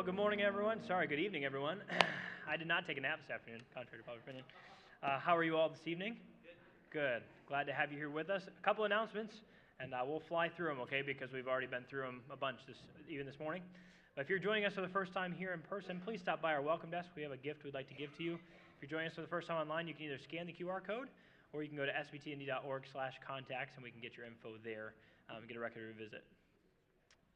Well, good morning, everyone. Sorry, good evening, everyone. I did not take a nap this afternoon, contrary to public opinion. Uh, how are you all this evening? Good. Glad to have you here with us. A couple announcements, and uh, we'll fly through them, okay? Because we've already been through them a bunch this even this morning. But if you're joining us for the first time here in person, please stop by our welcome desk. We have a gift we'd like to give to you. If you're joining us for the first time online, you can either scan the QR code or you can go to sbtnd.org/contacts, and we can get your info there um, and get a record of your visit.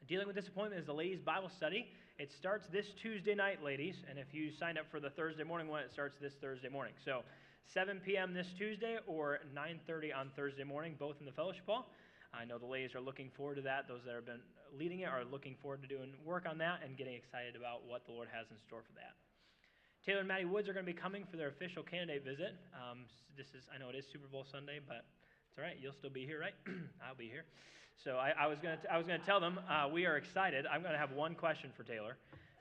Dealing with Disappointment is the ladies' Bible study. It starts this Tuesday night, ladies, and if you signed up for the Thursday morning one, it starts this Thursday morning. So 7 p.m. this Tuesday or 9:30 on Thursday morning, both in the fellowship hall. I know the ladies are looking forward to that. Those that have been leading it are looking forward to doing work on that and getting excited about what the Lord has in store for that. Taylor and Maddie Woods are going to be coming for their official candidate visit. Um, this is, I know it is Super Bowl Sunday, but it's all right. You'll still be here, right? I'll be here. So I, I was going to I was going to tell them uh, we are excited. I'm going to have one question for Taylor,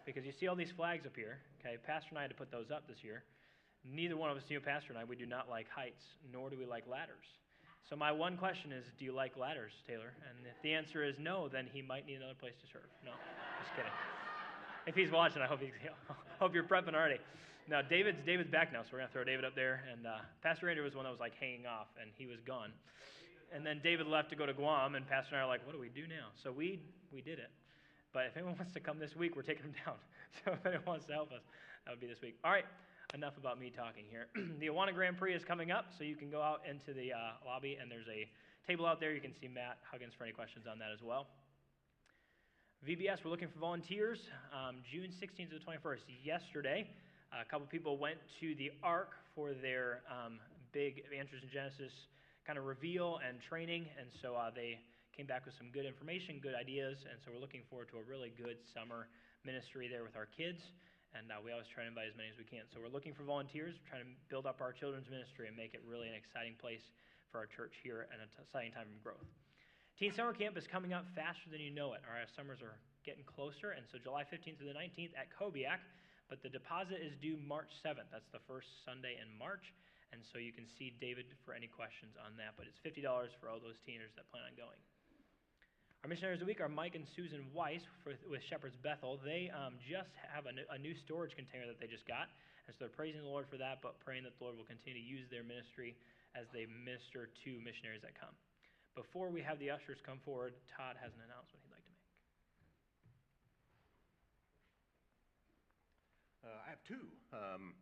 because you see all these flags up here. Okay, Pastor and I had to put those up this year. Neither one of us, you Pastor and I, we do not like heights, nor do we like ladders. So my one question is, do you like ladders, Taylor? And if the answer is no, then he might need another place to serve. No, just kidding. If he's watching, I hope he's, hope you're prepping already. Now David's David's back now, so we're gonna throw David up there. And uh, Pastor Andrew was one that was like hanging off, and he was gone and then David left to go to Guam, and Pastor and I are like, what do we do now? So we, we did it. But if anyone wants to come this week, we're taking them down. So if anyone wants to help us, that would be this week. All right, enough about me talking here. the Awana Grand Prix is coming up, so you can go out into the uh, lobby, and there's a table out there. You can see Matt Huggins for any questions on that as well. VBS, we're looking for volunteers um, June 16th to the 21st. Yesterday, a couple people went to the Ark for their um, big Answers in Genesis kind of reveal and training. And so uh, they came back with some good information, good ideas. And so we're looking forward to a really good summer ministry there with our kids. And uh, we always try to invite as many as we can. So we're looking for volunteers, trying to build up our children's ministry and make it really an exciting place for our church here and an exciting time of growth. Teen Summer Camp is coming up faster than you know it. Our summers are getting closer, and so July 15th to the 19th at Kobiak, but the deposit is due March 7th. That's the first Sunday in March. And so you can see David for any questions on that. But it's $50 for all those teenagers that plan on going. Our missionaries of the week are Mike and Susan Weiss for, with Shepherd's Bethel. They um, just have a, a new storage container that they just got. And so they're praising the Lord for that, but praying that the Lord will continue to use their ministry as they minister to missionaries that come. Before we have the ushers come forward, Todd has an announcement he'd like to make. Uh, I have two. Um,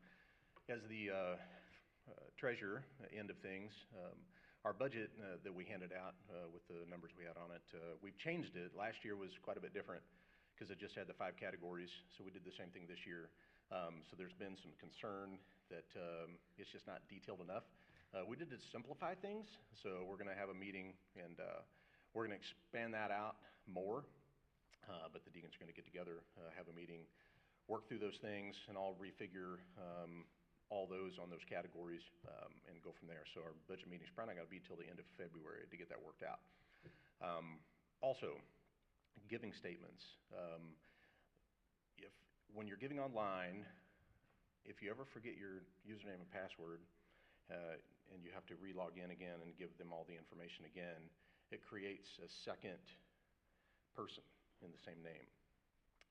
as the uh, uh, treasurer end of things. Um, our budget uh, that we handed out uh, with the numbers we had on it, we've changed it. Last year was quite a bit different because it just had the five categories. So we did the same thing this year. Um, so there's been some concern that um, it's just not detailed enough. Uh, we did to simplify things, so we're going to have a meeting and uh, we're going to expand that out more. Uh, but the deacons are going to get together, have a meeting, work through those things, and I'll refigure um, all those on those categories um, and go from there. So our budget meeting is probably not going to be till the end of February to get that worked out. Um, also, giving statements. Um, if when you're giving online, if you ever forget your username and password, uh, and you have to re-log in again and give them all the information again, it creates a second person in the same name.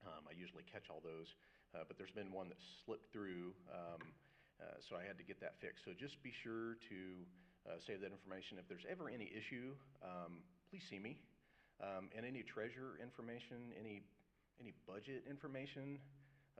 Um, I usually catch all those, uh, but there's been one that slipped through. Uh, so I had to get that fixed. So just be sure to uh, save that information. If there's ever any issue, um, please see me. Um, and any treasure information, any any budget information,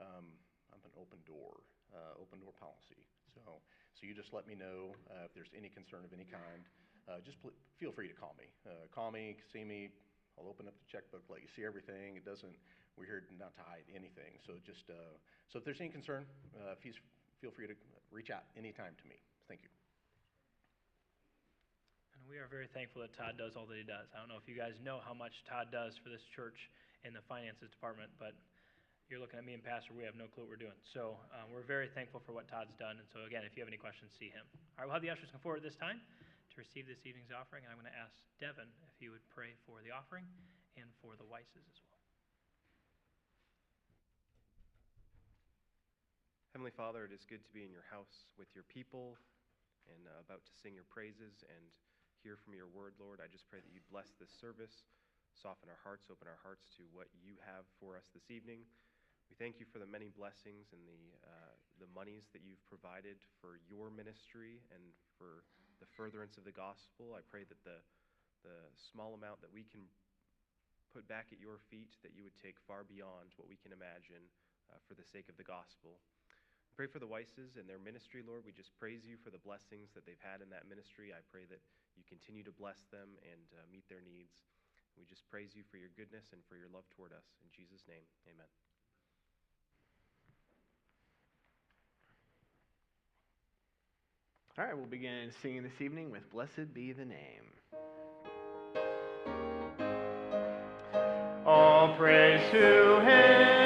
um, I'm an open door, uh, open door policy. So so you just let me know uh, if there's any concern of any kind. Uh, just pl- feel free to call me. Call me, see me. I'll open up the checkbook, let you see everything. It doesn't. We're here not to hide anything. So just so if there's any concern, please feel free to reach out anytime to me. Thank you. And we are very thankful that Todd does all that he does. I don't know if you guys know how much Todd does for this church in the finances department, but you're looking at me and Pastor, we have no clue what we're doing. So uh, we're very thankful for what Todd's done. And so, again, if you have any questions, see him. All right, we'll have the ushers come forward this time to receive this evening's offering. And I'm going to ask Devin if he would pray for the offering and for the Weisses as well. Heavenly Father, it is good to be in your house with your people and uh, about to sing your praises and hear from your word, Lord. I just pray that you'd bless this service, soften our hearts, open our hearts to what you have for us this evening. We thank you for the many blessings and the, uh, the monies that you've provided for your ministry and for the furtherance of the gospel. I pray that the, the small amount that we can put back at your feet, that you would take far beyond what we can imagine uh, for the sake of the gospel. Pray for the Weisses and their ministry, Lord. We just praise you for the blessings that they've had in that ministry. I pray that you continue to bless them and uh, meet their needs. We just praise you for your goodness and for your love toward us. In Jesus' name, amen. All right, we'll begin singing this evening with Blessed Be the Name. All praise to him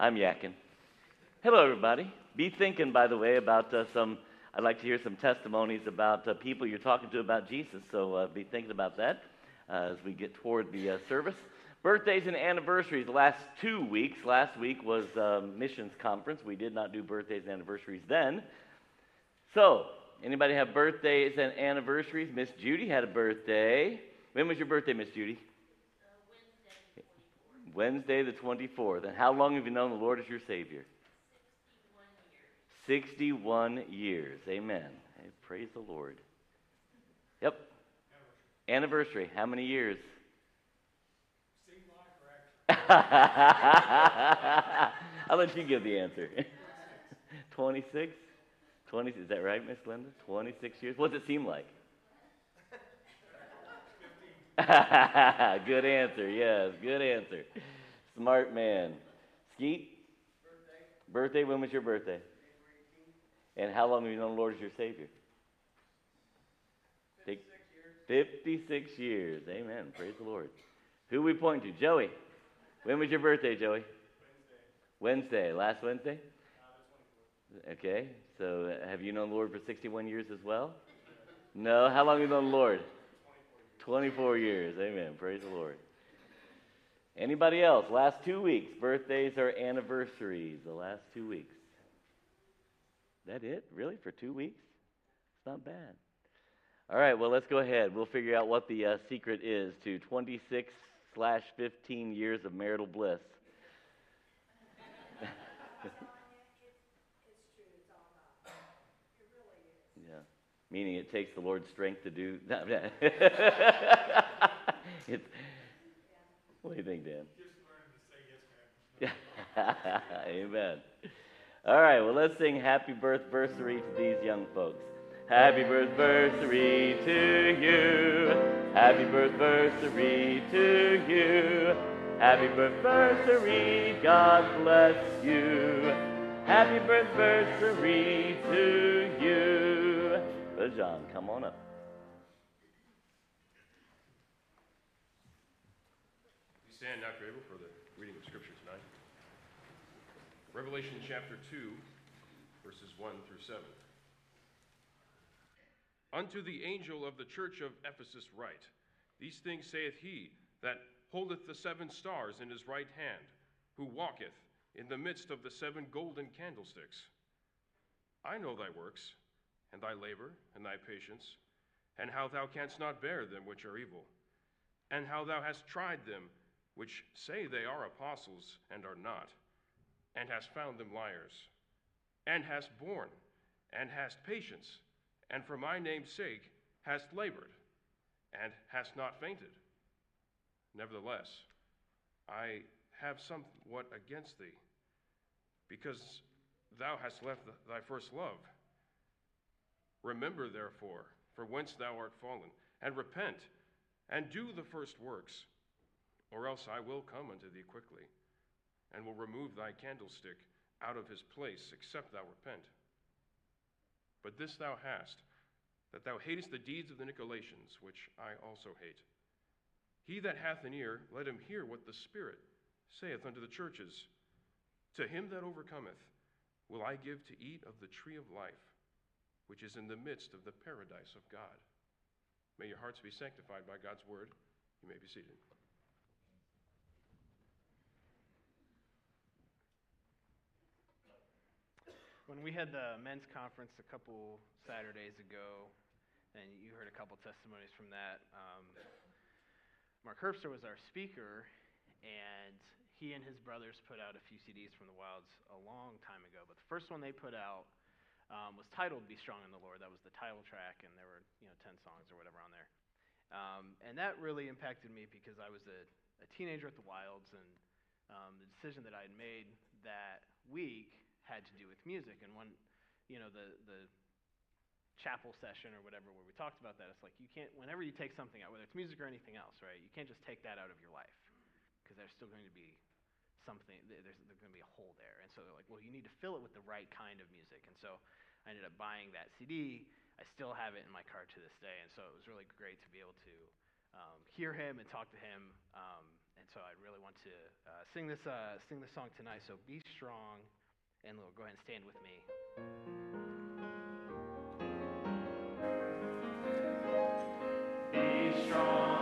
I'm yakking. Hello, everybody. Be thinking, by the way, about uh, some. I'd like to hear some testimonies about uh, people you're talking to about Jesus. So uh, be thinking about that uh, as we get toward the uh, service. Birthdays and anniversaries. The last two weeks. Last week was um, missions conference. We did not do birthdays and anniversaries then. So, anybody have birthdays and anniversaries? Miss Judy had a birthday. When was your birthday, Miss Judy? Wednesday the 24th. And how long have you known the Lord as your Savior? 61 years. 61 years. Amen. Hey, praise the Lord. Yep. Anniversary. How many years? I'll let you give the answer. 26? 20, is that right, Miss Linda? 26 years? What does it seem like? good answer, yes, good answer. Smart man. Skeet? Birthday. Birthday, when was your birthday? And how long have you known the Lord as your Savior? 56 years. 56 years. Amen. Praise the Lord. Who we point to? Joey. When was your birthday, Joey? Wednesday. Wednesday. Last Wednesday? Okay. So uh, have you known the Lord for 61 years as well? No. How long have you known the Lord? 24 years. Amen. Praise the Lord. Anybody else? Last two weeks, birthdays or anniversaries. The last two weeks. That it? Really? For two weeks? It's not bad. All right, well, let's go ahead. We'll figure out what the uh, secret is to 26 slash 15 years of marital bliss. yeah, meaning it takes the Lord's strength to do. it's, what do you think, Dan? Amen. All right, well, let's sing Happy Birthversary to these young folks. Happy Birthversary to you. Happy Birthversary to you. Happy Birthversary, God bless you. Happy Birthversary to you. Brother John, come on up. You stand you're able for the reading of Scripture tonight. Revelation chapter 2, verses 1 through 7. Unto the angel of the church of Ephesus write, These things saith he that holdeth the seven stars in his right hand, who walketh in the midst of the seven golden candlesticks. I know thy works, and thy labor, and thy patience, and how thou canst not bear them which are evil, and how thou hast tried them which say they are apostles and are not, and hast found them liars, and hast borne, and hast patience, and for my name's sake hast labored, and hast not fainted. Nevertheless, I have somewhat against thee, because thou hast left thy first love. Remember, therefore, for whence thou art fallen, and repent, and do the first works, or else I will come unto thee quickly, and will remove thy candlestick out of his place, except thou repent. But this thou hast, that thou hatest the deeds of the Nicolaitans, which I also hate. He that hath an ear, let him hear what the Spirit saith unto the churches. To him that overcometh will I give to eat of the tree of life, which is in the midst of the paradise of God. May your hearts be sanctified by God's word. You may be seated. When we had the men's conference a couple Saturdays ago, and you heard a couple testimonies from that, um, Mark Herbster was our speaker, and he and his brothers put out a few CDs from the Wilds a long time ago. But the first one they put out um, was titled "Be Strong in the Lord." That was the title track, and there were you know ten songs or whatever on there. Um, and that really impacted me because I was a, a teenager at the Wilds, and um, the decision that I had made that week had to do with music. And when, you know, the the chapel session or whatever where we talked about that, it's like you can't. Whenever you take something out, whether it's music or anything else, right? You can't just take that out of your life because there's still going to be something. There's, there's going to be a hole there. And so they're like, well, you need to fill it with the right kind of music. And so I ended up buying that CD. I still have it in my car to this day. And so it was really great to be able to um, hear him and talk to him. Um, and so I really want to uh, sing this uh, sing this song tonight. So be strong, and Lord, go ahead and stand with me. Be strong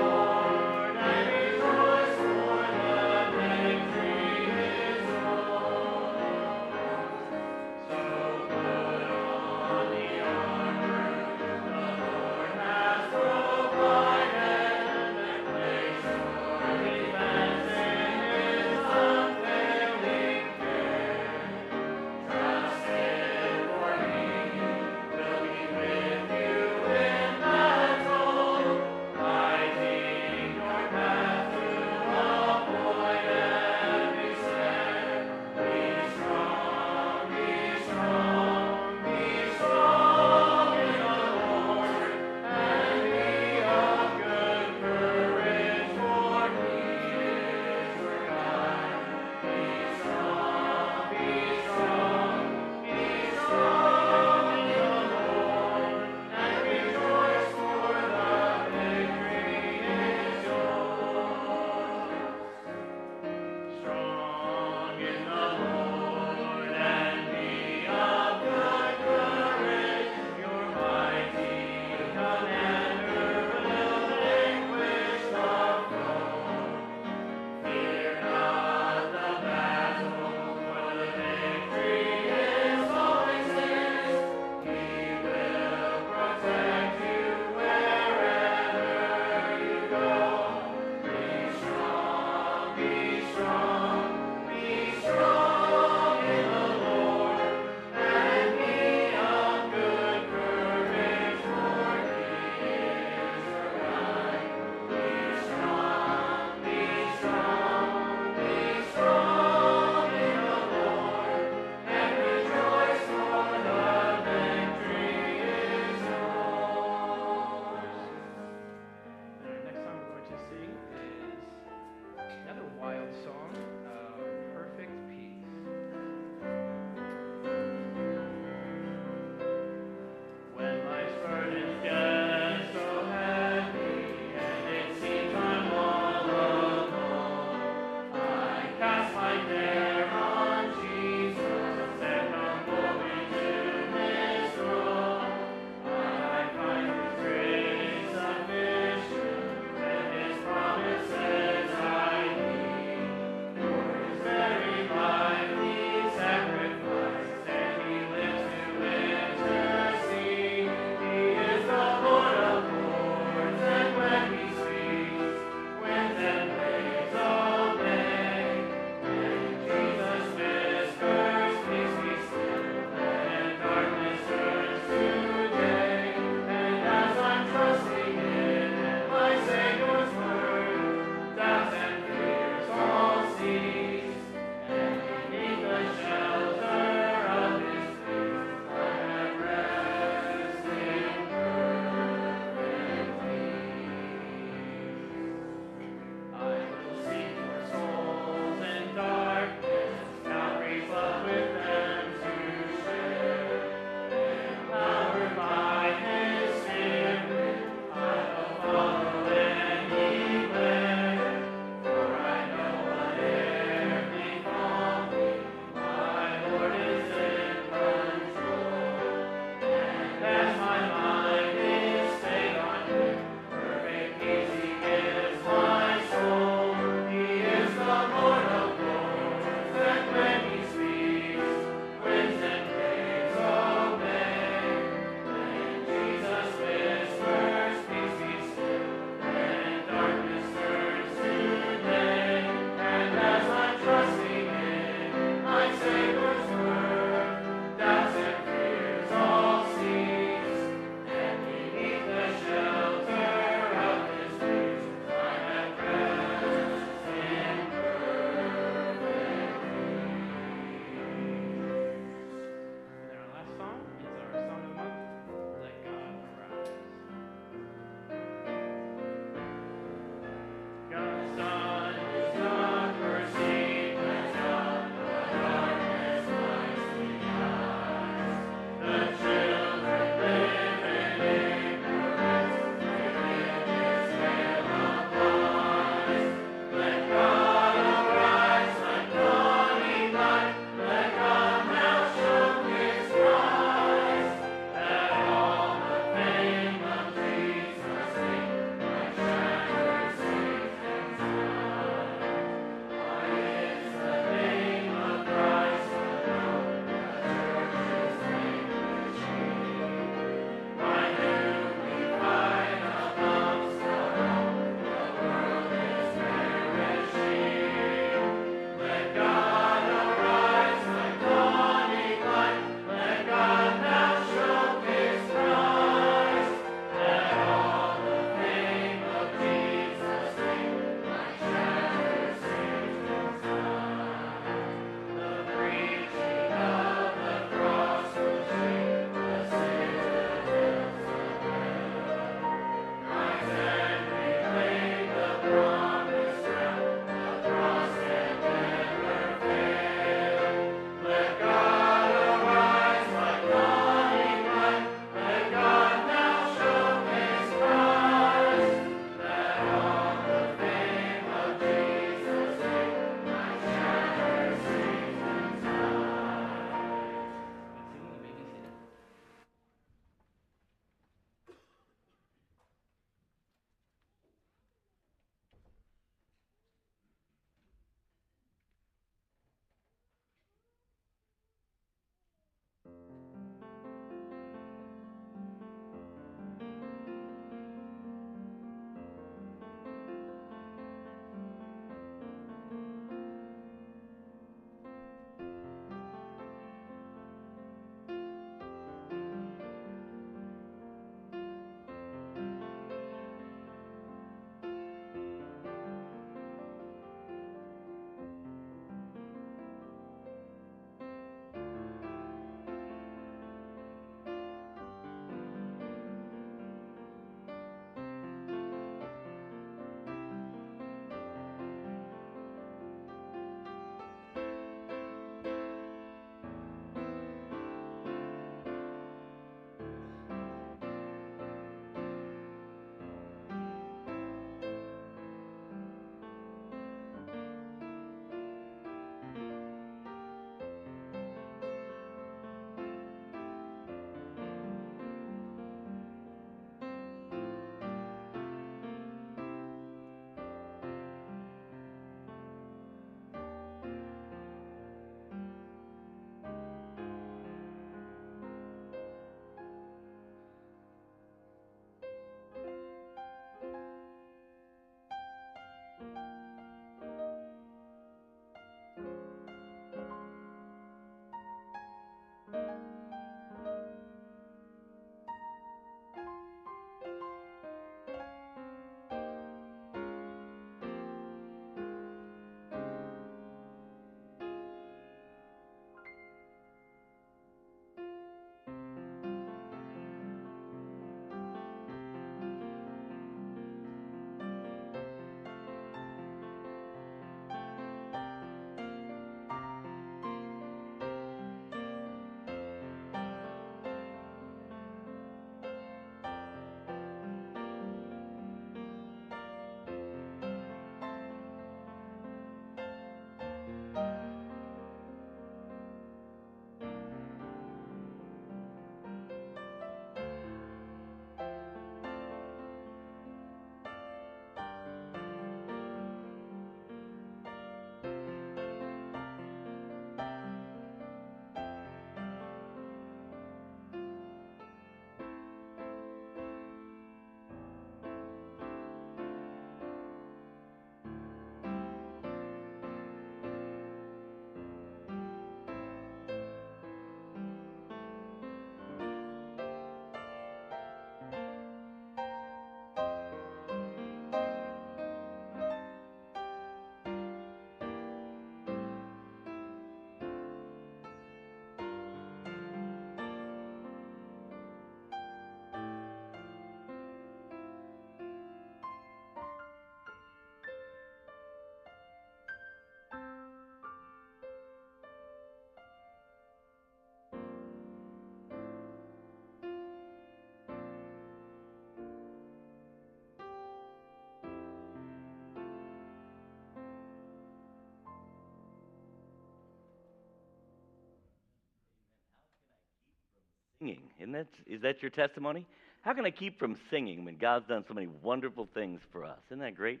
singing. Isn't that, is that your testimony? How can I keep from singing when God's done so many wonderful things for us? Isn't that great?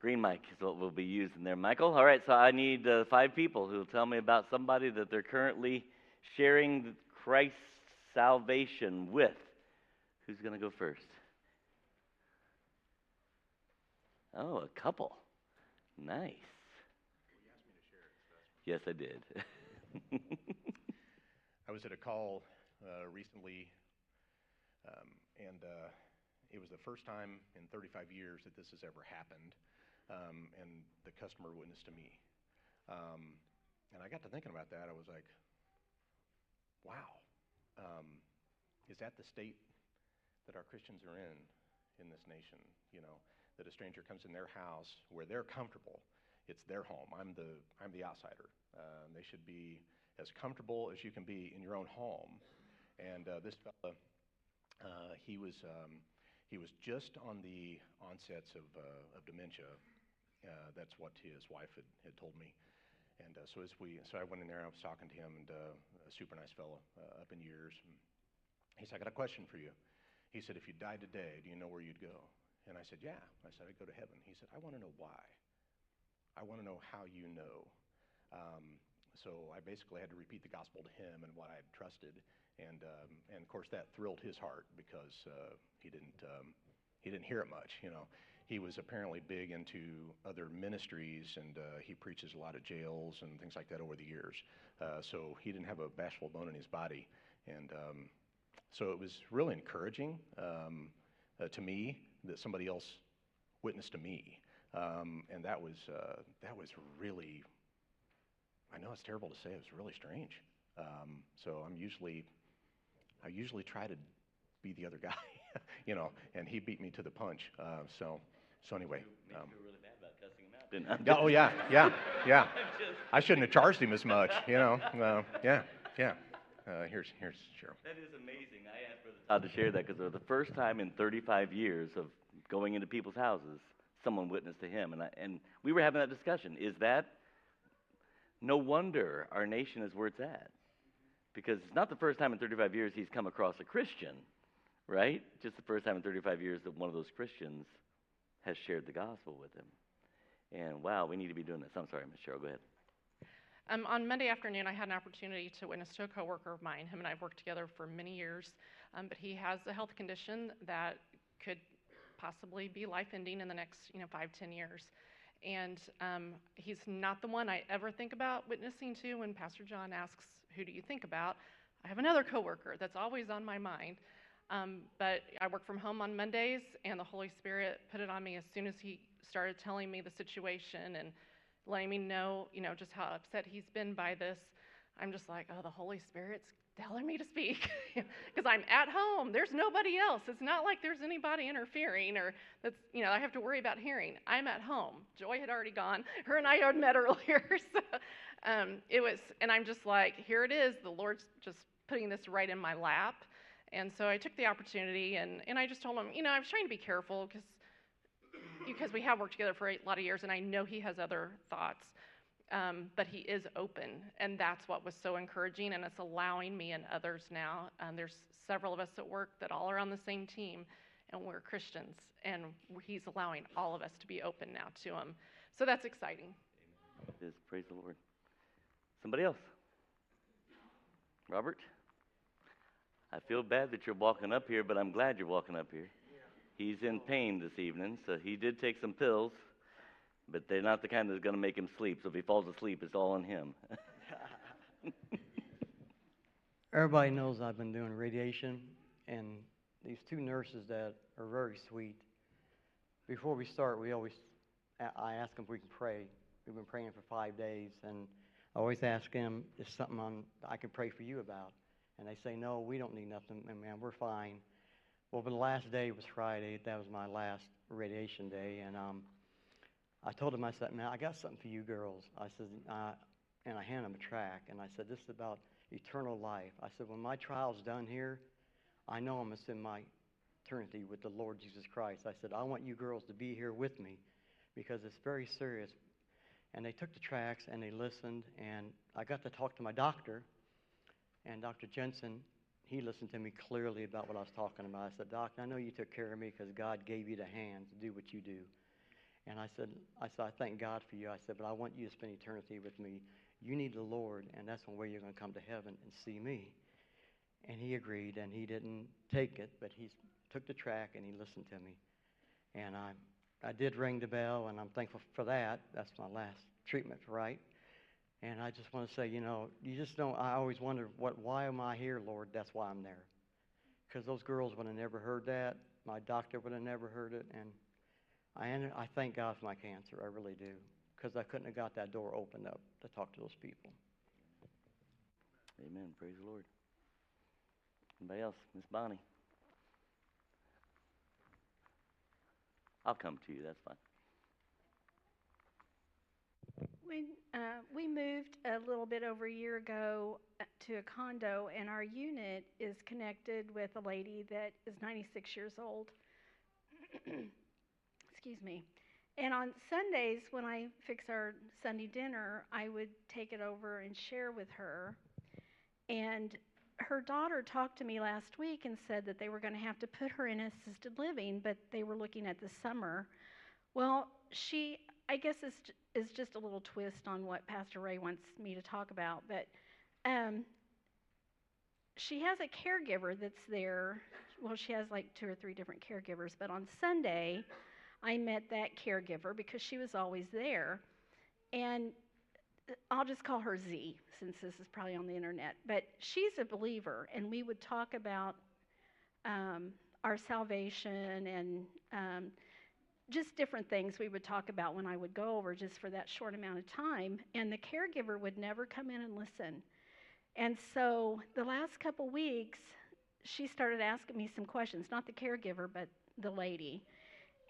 Green mic is what we'll be using there, Michael. All right, so I need uh, five people who will tell me about somebody that they're currently sharing Christ's salvation with. Who's going to go first? Oh, a couple. Nice. Yes, I did. I was at a call uh, recently, um, and uh, it was the first time in 35 years that this has ever happened, um, and the customer witnessed to me. Um, and I got to thinking about that. I was like, wow, um, is that the state that our Christians are in in this nation? You know, that a stranger comes in their house where they're comfortable. It's their home. I'm the I'm the outsider. Uh, they should be as comfortable as you can be in your own home. And uh, this fellow, uh, he was um, he was just on the onsets of uh, of dementia. Uh, that's what his wife had, had told me. And uh, so as we so I went in there I was talking to him and a super nice fellow up in years. And he said, "I got a question for you." He said, "If you died today, do you know where you'd go?" And I said, Yeah. I said, I'd go to heaven. He said, I want to know why. I want to know how you know. Um, so I basically had to repeat the gospel to him and what I had trusted. And, um, and of course, that thrilled his heart because uh, he, didn't, um, he didn't hear it much. You know, he was apparently big into other ministries and uh, he preaches a lot of jails and things like that over the years. Uh, so he didn't have a bashful bone in his body. And um, so it was really encouraging um, uh, to me that somebody else witnessed to me. Um, and that was, uh, that was really, I know it's terrible to say, it was really strange. Um, so I'm usually, I usually try to be the other guy, you know, and he beat me to the punch. Uh, so, so anyway. Made Um, really bad about cussing him out, didn't I? Yeah, oh, yeah, yeah, yeah. I'm I shouldn't have charged him as much, you know. Uh, yeah, yeah. Uh, here's, here's Cheryl. That is amazing. I asked Brother Todd to share that because it was the first time in 35 years of going into people's houses, someone witnessed to him. And, I, and we were having that discussion. Is that no wonder our nation is where it's at? Because it's not the first time in 35 years he's come across a Christian, right? Just the first time in 35 years that one of those Christians has shared the gospel with him. And wow, we need to be doing this. I'm sorry, Miss Cheryl, go ahead. Um, on Monday afternoon, I had an opportunity to witness to a coworker of mine. Him and I have worked together for many years, um, but he has a health condition that could possibly be life-ending in the next, you know, five, ten years. And um, he's not the one I ever think about witnessing to when Pastor John asks, "Who do you think about?" I have another coworker that's always on my mind. Um, but I work from home on Mondays, and the Holy Spirit put it on me as soon as he started telling me the situation and letting me know, you know, just how upset he's been by this. I'm just like, oh, the Holy Spirit's telling me to speak because I'm at home. There's nobody else. It's not like there's anybody interfering or that's, you know, I have to worry about hearing. I'm at home. Joy had already gone. Her and I had met earlier. So um, it was, and I'm just like, here it is. The Lord's just putting this right in my lap. And so I took the opportunity and, and I just told him, you know, I was trying to be careful because because we have worked together for a lot of years and I know he has other thoughts. Um, but he is open, and that's what was so encouraging, and it's allowing me and others now. Um, there's several of us at work that all are on the same team, and we're Christians, and he's allowing all of us to be open now to him. So that's exciting. It is. Praise the Lord. Somebody else? Robert? I feel bad that you're walking up here, but I'm glad you're walking up here. He's in pain this evening, so he did take some pills, but they're not the kind that's going to make him sleep. So if he falls asleep, it's all on him. Everybody knows I've been doing radiation, and these two nurses that are very sweet. Before we start, we always, I ask them if we can pray. We've been praying for five days, and I always ask them, is something on, I can pray for you about? And they say, no, we don't need nothing, and man, we're fine. Well, the last day was Friday. That was my last radiation day, and um, I told them, I said, man, I got something for you girls. I said, uh, and I handed them a track, and I said, this is about eternal life. I said, when my trial's done here, I know I'm going to spend my eternity with the Lord Jesus Christ. I said, I want you girls to be here with me because it's very serious. And they took the tracks and they listened, and I got to talk to my doctor, and Dr. Jensen he listened to me clearly about what I was talking about. I said, Doc, I know you took care of me because God gave you the hand to do what you do. And I said, I said, I thank God for you. I said, but I want you to spend eternity with me. You need the Lord, and that's one way you're going to come to heaven and see me. And he agreed, and he didn't take it, but he took the track and he listened to me. And I, I did ring the bell, and I'm thankful for that. That's my last treatment, right? And I just want to say, you know, you just don't. I always wonder, what? Why am I here, Lord? That's why I'm there. Because those girls would have never heard that. My doctor would have never heard it, and I, en- I thank God for my cancer. I really do. Because I couldn't have got that door opened up to talk to those people. Amen. Praise the Lord. Anybody else? Miss Bonnie. I'll come to you. That's fine. We, uh, we moved a little bit over a year ago uh, to a condo, and our unit is connected with a lady that is 96 years old. Excuse me. And on Sundays, when I fix our Sunday dinner, I would take it over and share with her. And her daughter talked to me last week and said that they were going to have to put her in assisted living, but they were looking at the summer. Well, she, I guess, is is just a little twist on what Pastor Ray wants me to talk about, but um, she has a caregiver that's there. Well, she has like two or three different caregivers, but on Sunday, I met that caregiver because she was always there, and I'll just call her Z since this is probably on the internet. But she's a believer, and we would talk about um, our salvation and um, just different things we would talk about when I would go over just for that short amount of time. And the caregiver would never come in and listen. And so the last couple weeks, she started asking me some questions, not the caregiver, but the lady.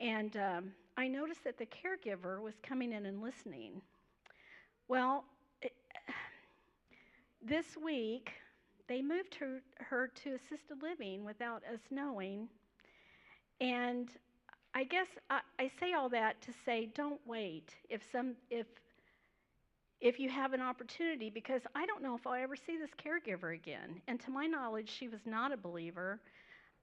And um, I noticed that the caregiver was coming in and listening. Well, it, this week, they moved her, her to assisted living without us knowing. And I guess I, I say all that to say don't wait if some if if you have an opportunity because I don't know if I'll ever see this caregiver again. And to my knowledge, she was not a believer,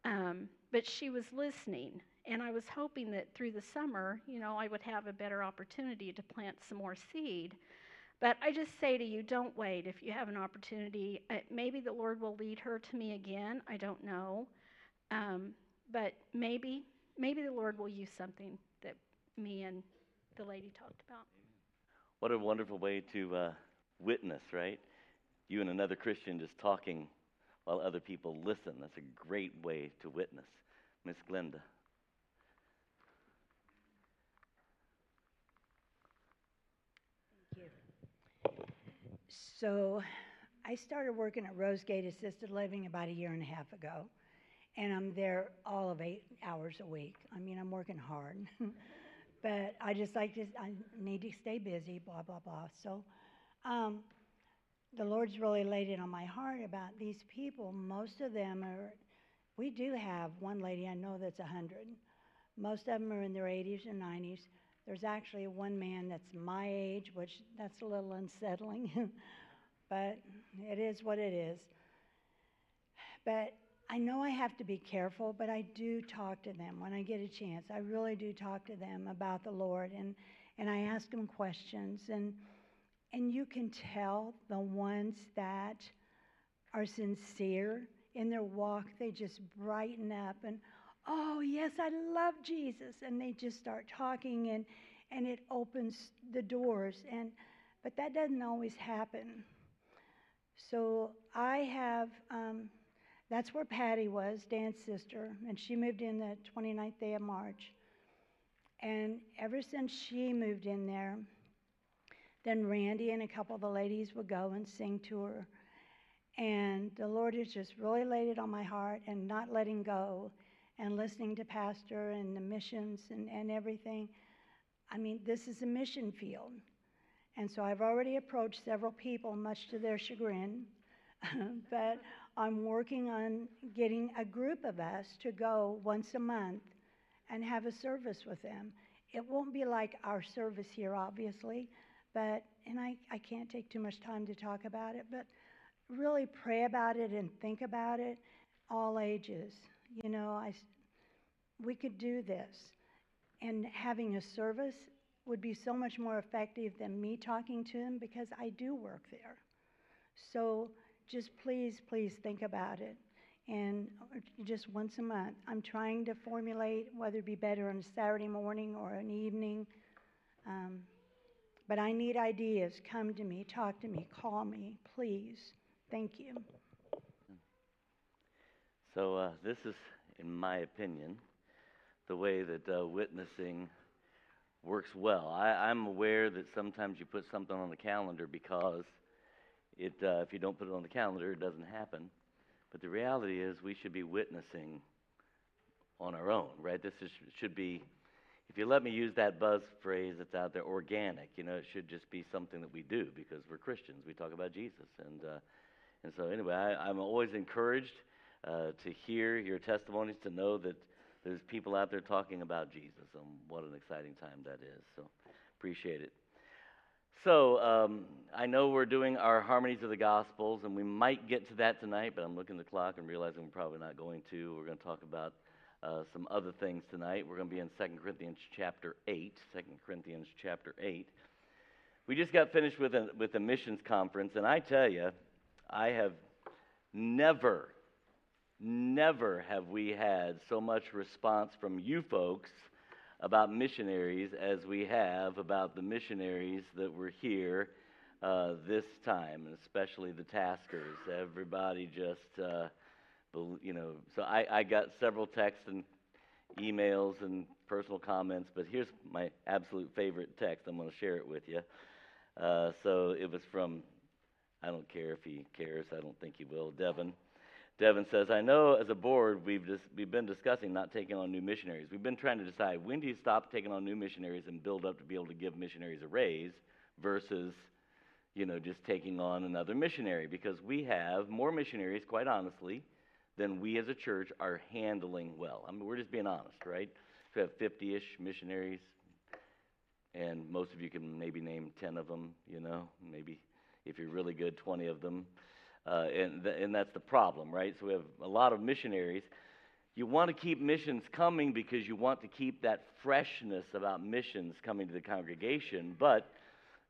um, but she was listening. And I was hoping that through the summer, you know, I would have a better opportunity to plant some more seed. But I just say to you, don't wait if you have an opportunity. Uh, maybe the Lord will lead her to me again. I don't know. Um, but maybe maybe the Lord will use something that me and the lady talked about. What a wonderful way to uh, witness, right? You and another Christian just talking while other people listen. That's a great way to witness. Miss Glenda. Thank you. So, I started working at Rosegate Assisted Living about a year and a half ago, and I'm there all of eight hours a week. I mean, I'm working hard, but I just like to, I need to stay busy, blah, blah, blah. So, um, the Lord's really laid it on my heart about these people. Most of them are, we do have one lady I know that's 100. Most of them are in their 80s and 90s. There's actually one man that's my age, which that's a little unsettling, but it is what it is. But I know I have to be careful, but I do talk to them when I get a chance. I really do talk to them about the Lord, and, and I ask them questions. And, and you can tell the ones that are sincere in their walk, they just brighten up and, oh, yes, I love Jesus. And they just start talking, and, and it opens the doors. And, but that doesn't always happen. So I have. Um, that's where Patty was, Dan's sister, and she moved in the 29th day of March. And ever since she moved in there, then Randy and a couple of the ladies would go and sing to her. And the Lord has just really laid it on my heart and not letting go and listening to Pastor and the missions and, and everything. I mean, this is a mission field. And so I've already approached several people, much to their chagrin. but I'm working on getting a group of us to go once a month and have a service with them. It won't be like our service here, obviously, but, and I, I can't take too much time to talk about it, but really pray about it and think about it, all ages. You know, I, we could do this. And having a service would be so much more effective than me talking to them because I do work there. So just please, please think about it. And just once a month, I'm trying to formulate whether it be better on a Saturday morning or an evening. Um, but I need ideas. Come to me, talk to me, call me, please. Thank you. So uh, this is, in my opinion, the way that uh, witnessing works well. I, I'm aware that sometimes you put something on the calendar because it, uh, if you don't put it on the calendar, it doesn't happen. But the reality is, we should be witnessing on our own, right? This is, should be, if you let me use that buzz phrase that's out there, organic. You know, it should just be something that we do because we're Christians. We talk about Jesus, and uh, and so anyway, I, I'm always encouraged uh, to hear your testimonies, to know that there's people out there talking about Jesus, and what an exciting time that is. So appreciate it. So um, I know we're doing our harmonies of the Gospels, and we might get to that tonight, but I'm looking at the clock and realizing we're probably not going to. We're going to talk about uh, some other things tonight. We're going to be in 2 Corinthians chapter 8. 2 Corinthians chapter 8. We just got finished with a, with a missions conference, and I tell you, I have never, never have we had so much response from you folks about missionaries as we have about the missionaries that were here uh, this time, and especially the taskers. Everybody just, uh, you know, so I, I got several texts and emails and personal comments, but here's my absolute favorite text. I'm going to share it with you. Uh, so it was from, I don't care if he cares, I don't think he will, Devin. Devin says, I know as a board we've, just, we've been discussing not taking on new missionaries. We've been trying to decide when do you stop taking on new missionaries and build up to be able to give missionaries a raise versus, you know, just taking on another missionary because we have more missionaries, quite honestly, than we as a church are handling well. I mean, we're just being honest, right? We have 50 ish missionaries, and most of you can maybe name 10 of them, you know, maybe if you're really good, 20 of them. Uh, and, th- and that's the problem, right? So we have a lot of missionaries. You want to keep missions coming because you want to keep that freshness about missions coming to the congregation, but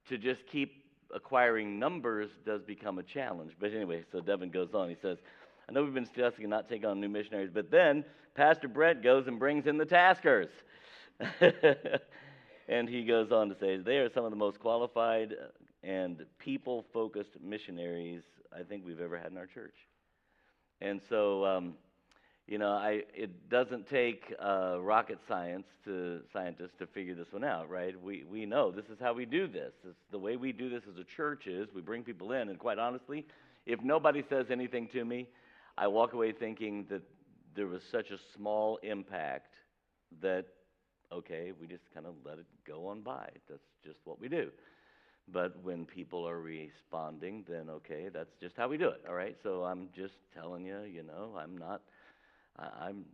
to just keep acquiring numbers does become a challenge. But anyway, so Devin goes on. He says, I know we've been discussing not taking on new missionaries, but then Pastor Brett goes and brings in the taskers. and he goes on to say, they are some of the most qualified and people focused missionaries I think we've ever had in our church. And so, um, you know, I, it doesn't take uh, rocket science to scientists to figure this one out, right? We, we know this is how we do this. It's the way we do this as a church is we bring people in, and quite honestly, if nobody says anything to me, I walk away thinking that there was such a small impact that, okay, we just kind of let it go on by. That's just what we do. But when people are responding, then okay, that's just how we do it. All right. So I'm just telling you, you know, I'm not, I'm,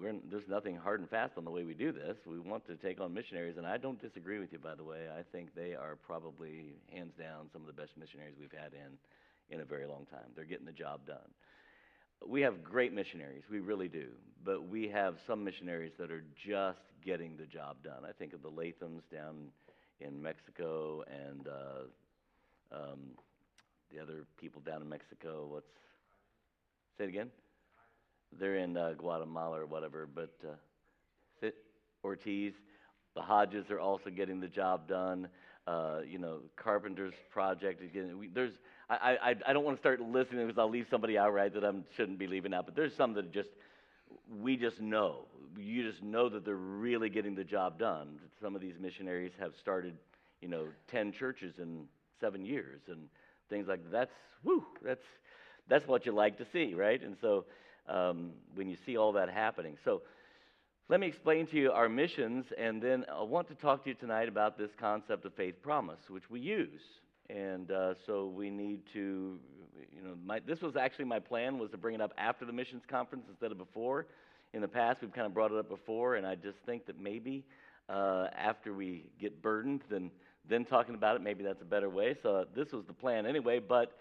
we're, there's nothing hard and fast on the way we do this. We want to take on missionaries, and I don't disagree with you, by the way. I think they are probably hands down some of the best missionaries we've had in in a very long time. They're getting the job done. We have great missionaries, we really do, but we have some missionaries that are just getting the job done. I think of the Lathams down in Mexico and uh, um, the other people down in Mexico. What's say it again? They're in uh, Guatemala or whatever, but uh, Ortiz. The Hodges are also getting the job done. Uh, you know, Carpenter's project again. There's. I, I I don't want to start listening because I'll leave somebody out right that I shouldn't be leaving out. But there's some that just we just know. You just know that they're really getting the job done. Some of these missionaries have started, you know, 10 churches in seven years and things like that. That's, whew, that's, that's what you like to see, right? And so um, when you see all that happening. So let me explain to you our missions, and then I want to talk to you tonight about this concept of faith promise, which we use. And uh, so we need to, you know, my, this was actually my plan was to bring it up after the missions conference instead of before. In the past, we've kind of brought it up before, and I just think that maybe uh, after we get burdened, then then talking about it, maybe that's a better way. So this was the plan anyway. But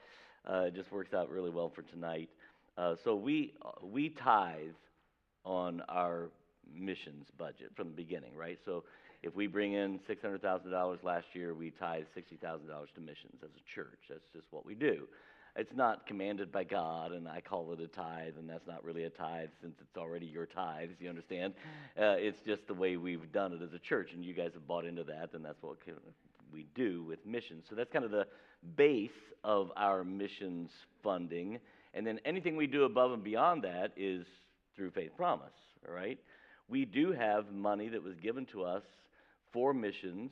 Uh, it just works out really well for tonight. Uh, so we we tithe on our missions budget from the beginning, right? So if we bring in six hundred thousand dollars last year, we thousand dollars to missions as a church. That's just what we do. It's not commanded by God, and I call it a tithe, and that's not really a tithe since it's already your tithes. You understand? Uh, it's just the way we've done it as a church, and you guys have bought into that, and that's what we do with missions. So that's kind of the base of our missions funding, and then anything we do above and beyond that is through Faith Promise. All right? We do have money that was given to us for missions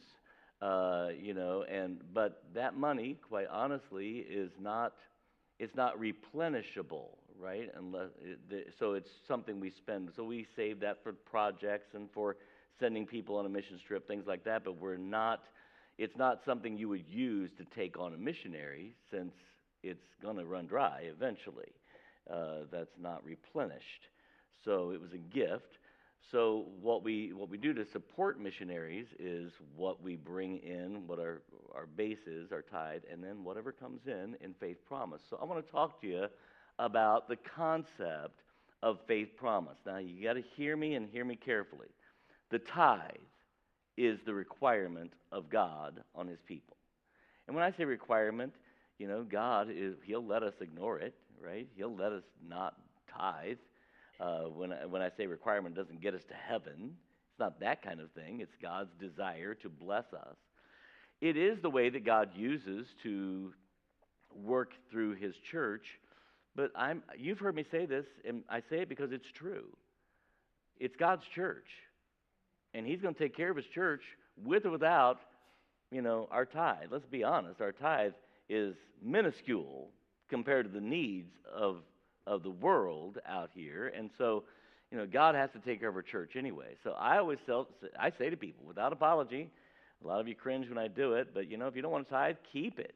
uh, you know, and but that money, quite honestly, is not it's not replenishable, right? Unless it, so it's something we spend. So we save that for projects and for sending people on a mission trip, things like that. But we're not. It's not something you would use to take on a missionary, since it's going to run dry eventually. Uh, that's not replenished. So it was a gift. So what we what we do to support missionaries is what we bring in, what our our base is, our tithe, and then whatever comes in in faith promise. So I want to talk to you about the concept of faith promise. Now you got to hear me and hear me carefully. The tithe is the requirement of God on His people, and when I say requirement, you know, God is He'll let us ignore it, right? He'll let us not tithe. Uh, when, I, when I say requirement, doesn't get us to heaven. It's not that kind of thing. It's God's desire to bless us. It is the way that God uses to work through His church. But I'm, you've heard me say this, and I say it because it's true. It's God's church. And He's going to take care of His church with or without, you know, our tithe. Let's be honest. Our tithe is minuscule compared to the needs of of the world out here. And so, you know, God has to take care of our church anyway. So I always tell, I say to people without apology, a lot of you cringe when I do it, but you know, if you don't want to tithe, keep it.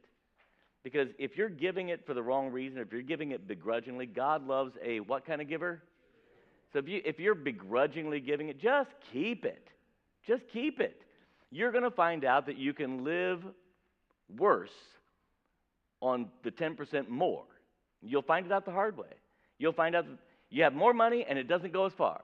Because if you're giving it for the wrong reason, if you're giving it begrudgingly, God loves a what kind of giver? So if, you, if you're begrudgingly giving it, just keep it. Just keep it. You're going to find out that you can live worse on the 10% more. You'll find it out the hard way you'll find out you have more money and it doesn't go as far.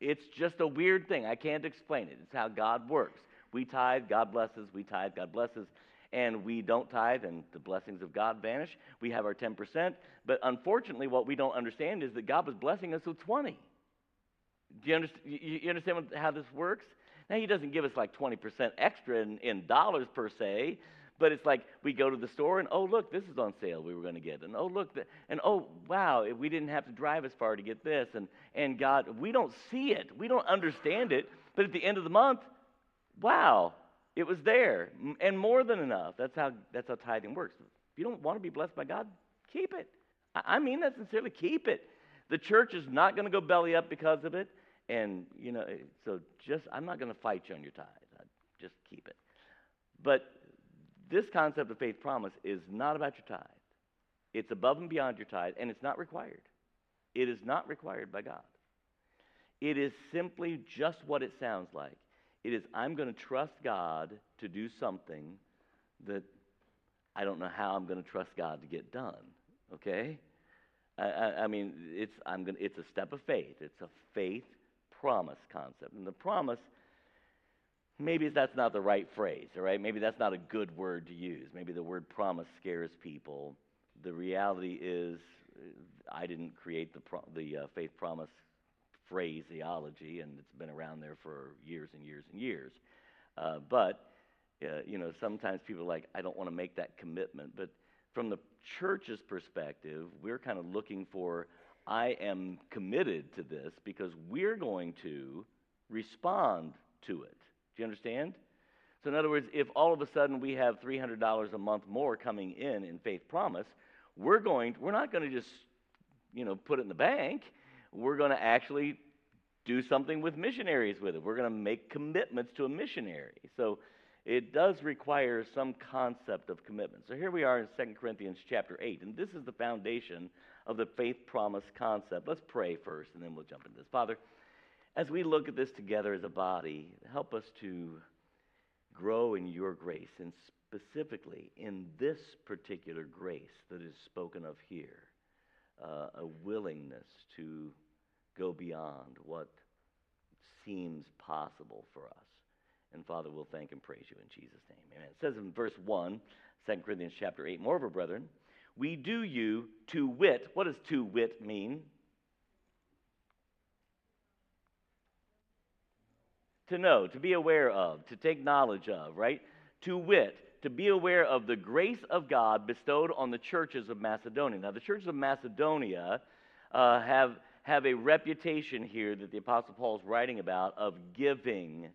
It's just a weird thing. I can't explain it. It's how God works. We tithe, God blesses. We tithe, God blesses. And we don't tithe, and the blessings of God vanish. We have our 10%. But unfortunately, what we don't understand is that God was blessing us with 20. Do you understand, you understand how this works? Now, He doesn't give us like 20% extra in, in dollars per se, but it's like we go to the store and, oh, look, this is on sale we were going to get. And, oh, look, and, oh, wow, we didn't have to drive as far to get this. And, and God, we don't see it. We don't understand it. But at the end of the month, wow, it was there and more than enough. That's how, that's how tithing works. If you don't want to be blessed by God, keep it. I mean that sincerely. Keep it. The church is not going to go belly up because of it. And, you know, so just, I'm not going to fight you on your tithe. Just keep it. But this concept of faith promise is not about your tithe. It's above and beyond your tithe, and it's not required. It is not required by God. It is simply just what it sounds like. It is, I'm going to trust God to do something that I don't know how I'm going to trust God to get done. Okay? I, I, I mean, it's, I'm gonna, it's a step of faith. It's a faith promise concept. And the promise maybe that's not the right phrase, all right? Maybe that's not a good word to use. Maybe the word promise scares people. The reality is, uh, I didn't create the, pro- the uh, faith promise phraseology, and it's been around there for years and years and years. Uh, but, uh, you know, sometimes people are like, I don't want to make that commitment. But from the church's perspective, we're kind of looking for, I am committed to this because we're going to respond to it. Do you understand? So, in other words, if all of a sudden we have $300 a month more coming in in faith promise, we're going, we're not going to just, you know, put it in the bank. We're going to actually do something with missionaries with it. We're going to make commitments to a missionary. So, it does require some concept of commitment. So here we are in 2 Corinthians chapter 8, and this is the foundation of the faith promise concept. Let's pray first, and then we'll jump into this. Father, as we look at this together as a body, help us to grow in your grace, and specifically in this particular grace that is spoken of here, uh, a willingness to go beyond what seems possible for us. And Father, we'll thank and praise you in Jesus' name. Amen. It says in verse 1, 2 Corinthians chapter 8, Moreover, brethren, we do you to wit. What does to wit mean? To know, to be aware of, to take knowledge of, right? To wit, to be aware of the grace of God bestowed on the churches of Macedonia. Now, the churches of Macedonia uh, have, have a reputation here that the Apostle Paul is writing about of giving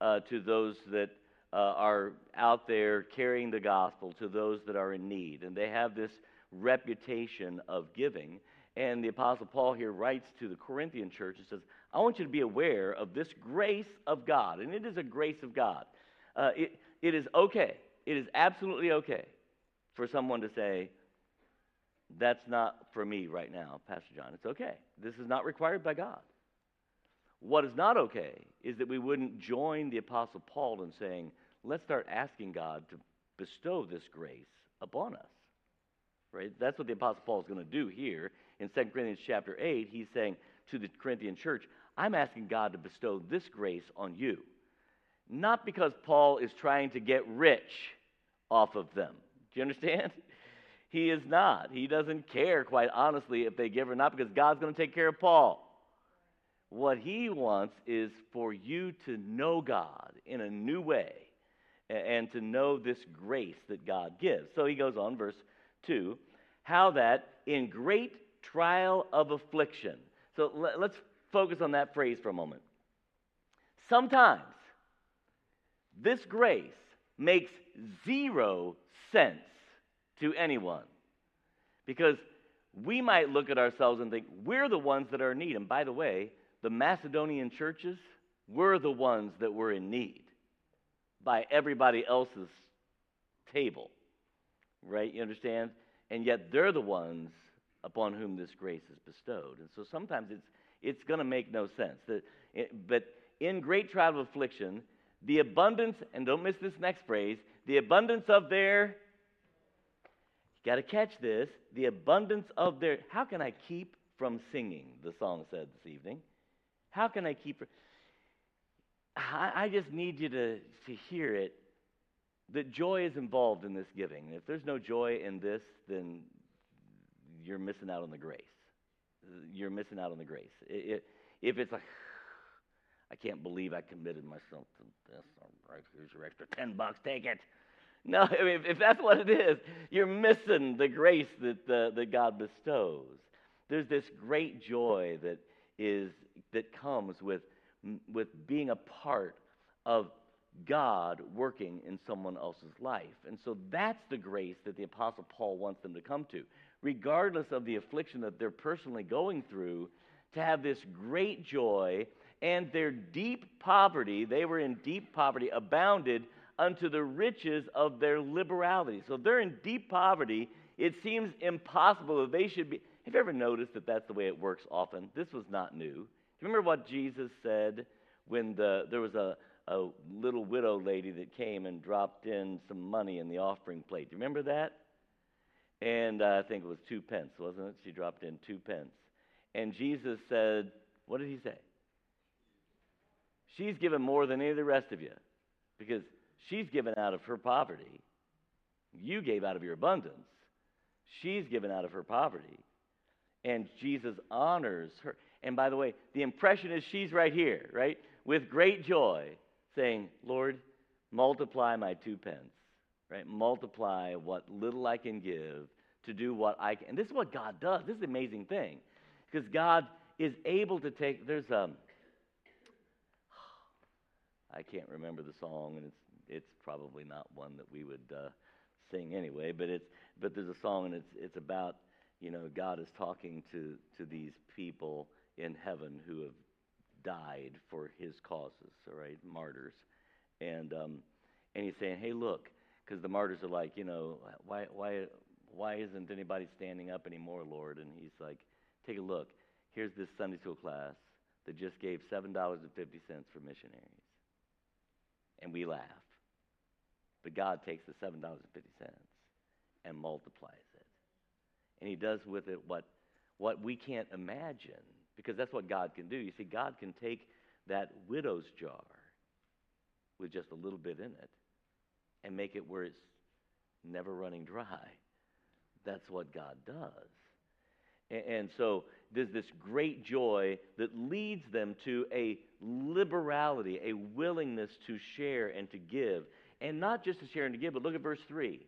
uh, to those that uh, are out there carrying the gospel, to those that are in need. And they have this reputation of giving. And the Apostle Paul here writes to the Corinthian church and says, I want you to be aware of this grace of God. And it is a grace of God. Uh, it, it is okay, it is absolutely okay for someone to say, That's not for me right now, Pastor John. It's okay. This is not required by God. What is not okay is that we wouldn't join the Apostle Paul in saying, Let's start asking God to bestow this grace upon us. Right? That's what the Apostle Paul is going to do here in 2 Corinthians chapter 8. He's saying to the Corinthian church, I'm asking God to bestow this grace on you. Not because Paul is trying to get rich off of them. Do you understand? He is not. He doesn't care, quite honestly, if they give or not, because God's going to take care of Paul. What he wants is for you to know God in a new way and to know this grace that God gives. So he goes on, verse 2 how that in great trial of affliction. So let's focus on that phrase for a moment. Sometimes this grace makes zero sense to anyone because we might look at ourselves and think we're the ones that are in need. And by the way, the Macedonian churches were the ones that were in need by everybody else's table. Right? You understand? And yet they're the ones upon whom this grace is bestowed. And so sometimes it's, it's going to make no sense. That it, but in great trial of affliction, the abundance, and don't miss this next phrase, the abundance of their, you got to catch this, the abundance of their, how can I keep from singing, the song said this evening. How can I keep, I, I just need you to, to hear it, that joy is involved in this giving. If there's no joy in this, then you're missing out on the grace. You're missing out on the grace. It, if it's like, I can't believe I committed myself to this. All right, here's your extra 10 bucks, take it. No, I mean, if, if that's what it is, you're missing the grace that, uh, that God bestows. There's this great joy that, is, that comes with, with being a part of God working in someone else's life. And so that's the grace that the Apostle Paul wants them to come to regardless of the affliction that they're personally going through, to have this great joy and their deep poverty, they were in deep poverty, abounded unto the riches of their liberality. So they're in deep poverty. It seems impossible that they should be. Have you ever noticed that that's the way it works often? This was not new. Remember what Jesus said when the, there was a, a little widow lady that came and dropped in some money in the offering plate? Do you remember that? And uh, I think it was two pence, wasn't it? She dropped in two pence. And Jesus said, What did he say? She's given more than any of the rest of you because she's given out of her poverty. You gave out of your abundance. She's given out of her poverty. And Jesus honors her. And by the way, the impression is she's right here, right? With great joy, saying, Lord, multiply my two pence right? Multiply what little I can give to do what I can. And this is what God does. This is an amazing thing. Because God is able to take, there's a, um, I can't remember the song, and it's, it's probably not one that we would uh, sing anyway, but, it's, but there's a song, and it's, it's about, you know, God is talking to, to these people in heaven who have died for his causes, all right, martyrs. And, um, and he's saying, hey, look, because the martyrs are like, you know, why, why, why isn't anybody standing up anymore, Lord? And he's like, take a look. Here's this Sunday school class that just gave $7.50 for missionaries. And we laugh. But God takes the $7.50 and multiplies it. And He does with it what, what we can't imagine, because that's what God can do. You see, God can take that widow's jar with just a little bit in it and make it where it's never running dry. That's what God does. And so there's this great joy that leads them to a liberality, a willingness to share and to give. And not just to share and to give, but look at verse 3.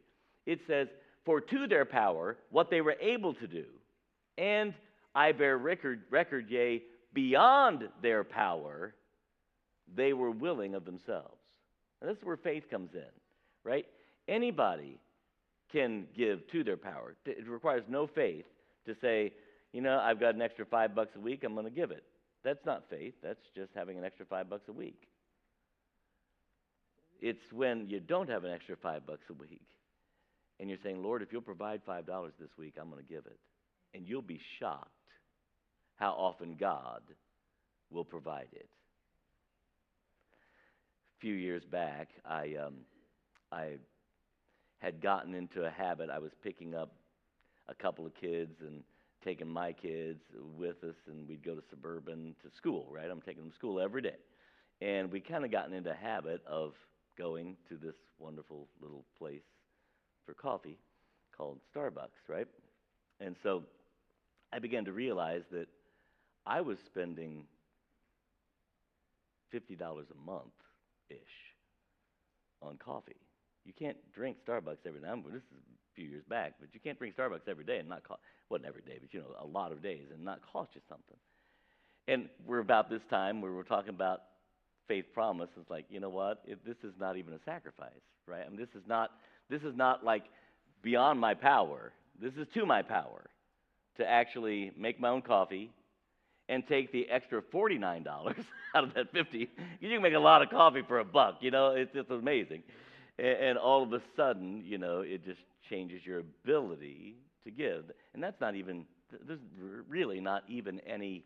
It says, For to their power, what they were able to do, and I bear record, record yea, beyond their power, they were willing of themselves. And this is where faith comes in, right? Anybody can give to their power. It requires no faith to say, you know, I've got an extra five bucks a week, I'm going to give it. That's not faith. That's just having an extra five bucks a week. It's when you don't have an extra five bucks a week and you're saying, Lord, if you'll provide five dollars this week, I'm going to give it. And you'll be shocked how often God will provide it. A few years back, I, um, I had gotten into a habit. I was picking up a couple of kids and taking my kids with us, and we'd go to suburban to school, right? I'm taking them to school every day. And we kind of gotten into a habit of going to this wonderful little place for coffee called Starbucks, right? And so I began to realize that I was spending $50 a month ish on coffee. You can't drink Starbucks every now. This is a few years back, but you can't drink Starbucks every day and not cost. wasn't every day, but you know, a lot of days and not cost you something. And we're about this time where we're talking about faith promise. It's like, you know what? It, this is not even a sacrifice, right? I mean, this is not. This is not like beyond my power. This is to my power to actually make my own coffee and take the extra $49 out of that 50 you can make a lot of coffee for a buck you know it's just amazing and, and all of a sudden you know it just changes your ability to give. And that's not even there's really not even any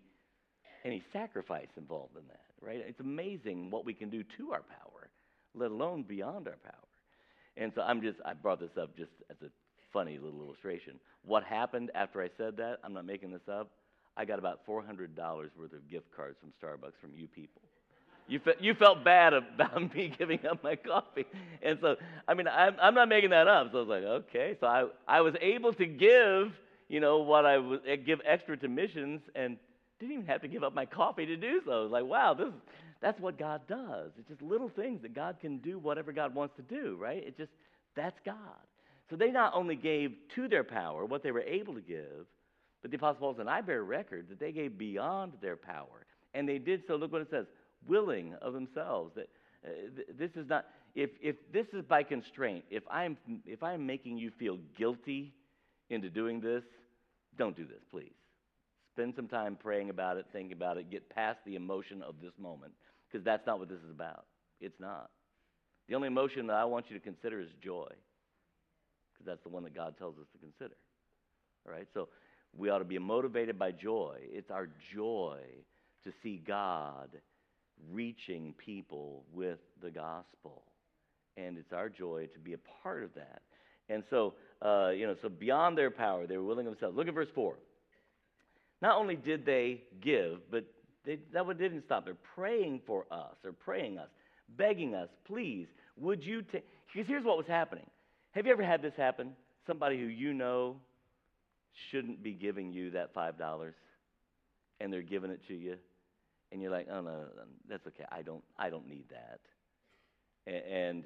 any sacrifice involved in that right? It's amazing what we can do to our power let alone beyond our power. And so i'm just i brought this up just as a funny little illustration. What happened after i said that i'm not making this up I got about $400 worth of gift cards from Starbucks from you people. You, fe- you felt bad about me giving up my coffee. And so, I mean, I'm, I'm not making that up. So I was like, okay. So I, I was able to give, you know, what I would eh, give extra to missions and didn't even have to give up my coffee to do so. Like, wow, this, that's what God does. It's just little things that God can do whatever God wants to do, right? It just, that's God. So they not only gave to their power what they were able to give, but the Apostle Paul said, I bear record that they gave beyond their power. And they did so, look what it says, willing of themselves. That uh, th- this is not, if, if this is by constraint, if I'm, if I'm making you feel guilty into doing this, don't do this, please. Spend some time praying about it, thinking about it, get past the emotion of this moment, because that's not what this is about. It's not. The only emotion that I want you to consider is joy, because that's the one that God tells us to consider. All right? So we ought to be motivated by joy. It's our joy to see God reaching people with the gospel. And it's our joy to be a part of that. And so, uh, you know, so beyond their power, they were willing themselves. Look at verse 4. Not only did they give, but they, that one didn't stop. They're praying for us, or praying us, begging us, please, would you take. Because here's what was happening. Have you ever had this happen? Somebody who you know shouldn't be giving you that $5 and they're giving it to you and you're like oh no, no that's okay. I don't i don't need that. And, and